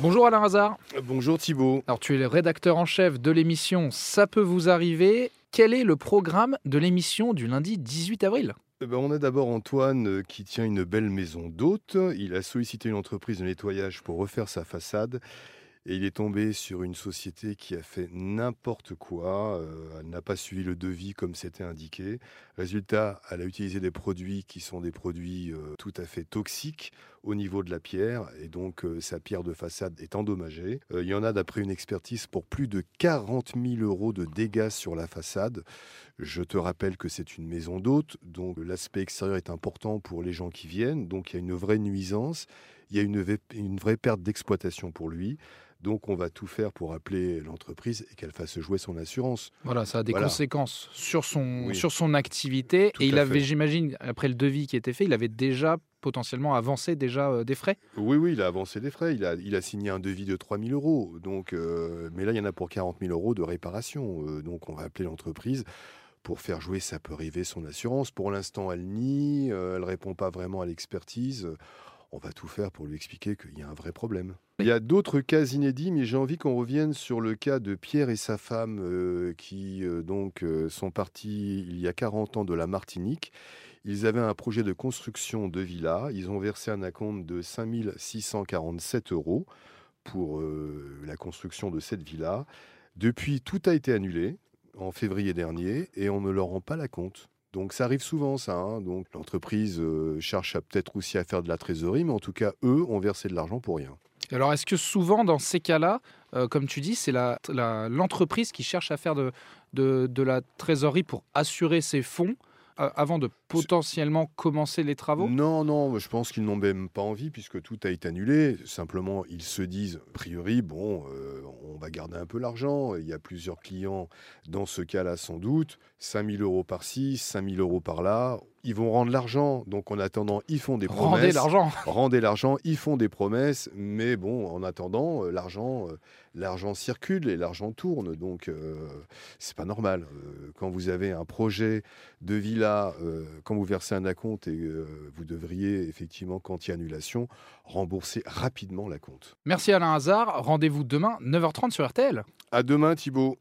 Bonjour Alain Hazard. Bonjour Thibault. Alors tu es le rédacteur en chef de l'émission Ça peut vous arriver. Quel est le programme de l'émission du lundi 18 avril? Eh ben, on a d'abord Antoine euh, qui tient une belle maison d'hôte. Il a sollicité une entreprise de nettoyage pour refaire sa façade. Et il est tombé sur une société qui a fait n'importe quoi. euh, elle n'a pas suivi le devis comme c'était indiqué. Résultat, elle a utilisé des produits qui sont des produits euh, tout à fait toxiques au niveau de la pierre. Et donc, euh, sa pierre de façade est endommagée. Il y en a, d'après une expertise, pour plus de 40 000 euros de dégâts sur la façade. Je te rappelle que c'est une maison d'hôte, donc l'aspect extérieur est important pour les gens qui viennent. Donc, il y a une vraie nuisance. Il y a une, vraie perte d'exploitation pour lui. Donc on va tout faire pour appeler l'entreprise et qu'elle fasse jouer son assurance. Voilà, ça a des Voilà. conséquences sur son, Oui. sur son activité. Tout et il avait, j'imagine, après le devis qui était fait, il avait déjà potentiellement avancé déjà euh, des frais? Oui, oui, il a avancé des frais. Il a, il a signé un devis de 3 000 euros. Donc, euh, mais là, il y en a pour 40 000 euros de réparation. Euh, donc on va appeler l'entreprise pour faire jouer, ça peut arriver, son assurance. Pour l'instant, elle nie, elle répond pas vraiment à l'expertise. On va tout faire pour lui expliquer qu'il y a un vrai problème. Il y a d'autres cas inédits, mais j'ai envie qu'on revienne sur le cas de Pierre et sa femme euh, qui euh, donc euh, sont partis il y a 40 ans de la Martinique. Ils avaient un projet de construction de villa. Ils ont versé un acompte de 5 647 euros pour la construction de cette villa. Depuis, tout a été annulé en février dernier et on ne leur rend pas la compte. Donc ça arrive souvent ça. hein. Donc l'entreprise euh, cherche peut-être aussi à faire de la trésorerie, mais en tout cas eux ont versé de l'argent pour rien. Alors est-ce que souvent dans ces cas-là, euh, comme tu dis, c'est la- la- l'entreprise qui cherche à faire de la trésorerie pour assurer ses fonds euh, avant de potentiellement commencer les travaux? Non, non, je pense qu'ils n'ont même pas envie puisque tout a été annulé. Simplement, ils se disent, a priori, bon, euh, on va garder un peu l'argent. Il y a plusieurs clients dans ce cas-là, sans doute. 5 000 euros par-ci, 5 000 euros par-là. Ils vont rendre l'argent. Donc, en attendant, ils font des promesses. Rendez l'argent Rendez l'argent, ils font des promesses, mais bon, en attendant, euh, l'argent, euh, l'argent circule et l'argent tourne, donc euh, c'est pas normal. Quand vous avez un projet de villa, euh, quand vous versez un acompte et euh, vous devriez effectivement, quand il y a annulation, rembourser rapidement la compte. Merci Alain Hazard. Rendez-vous demain 9h30 sur RTL. À demain, Thibault.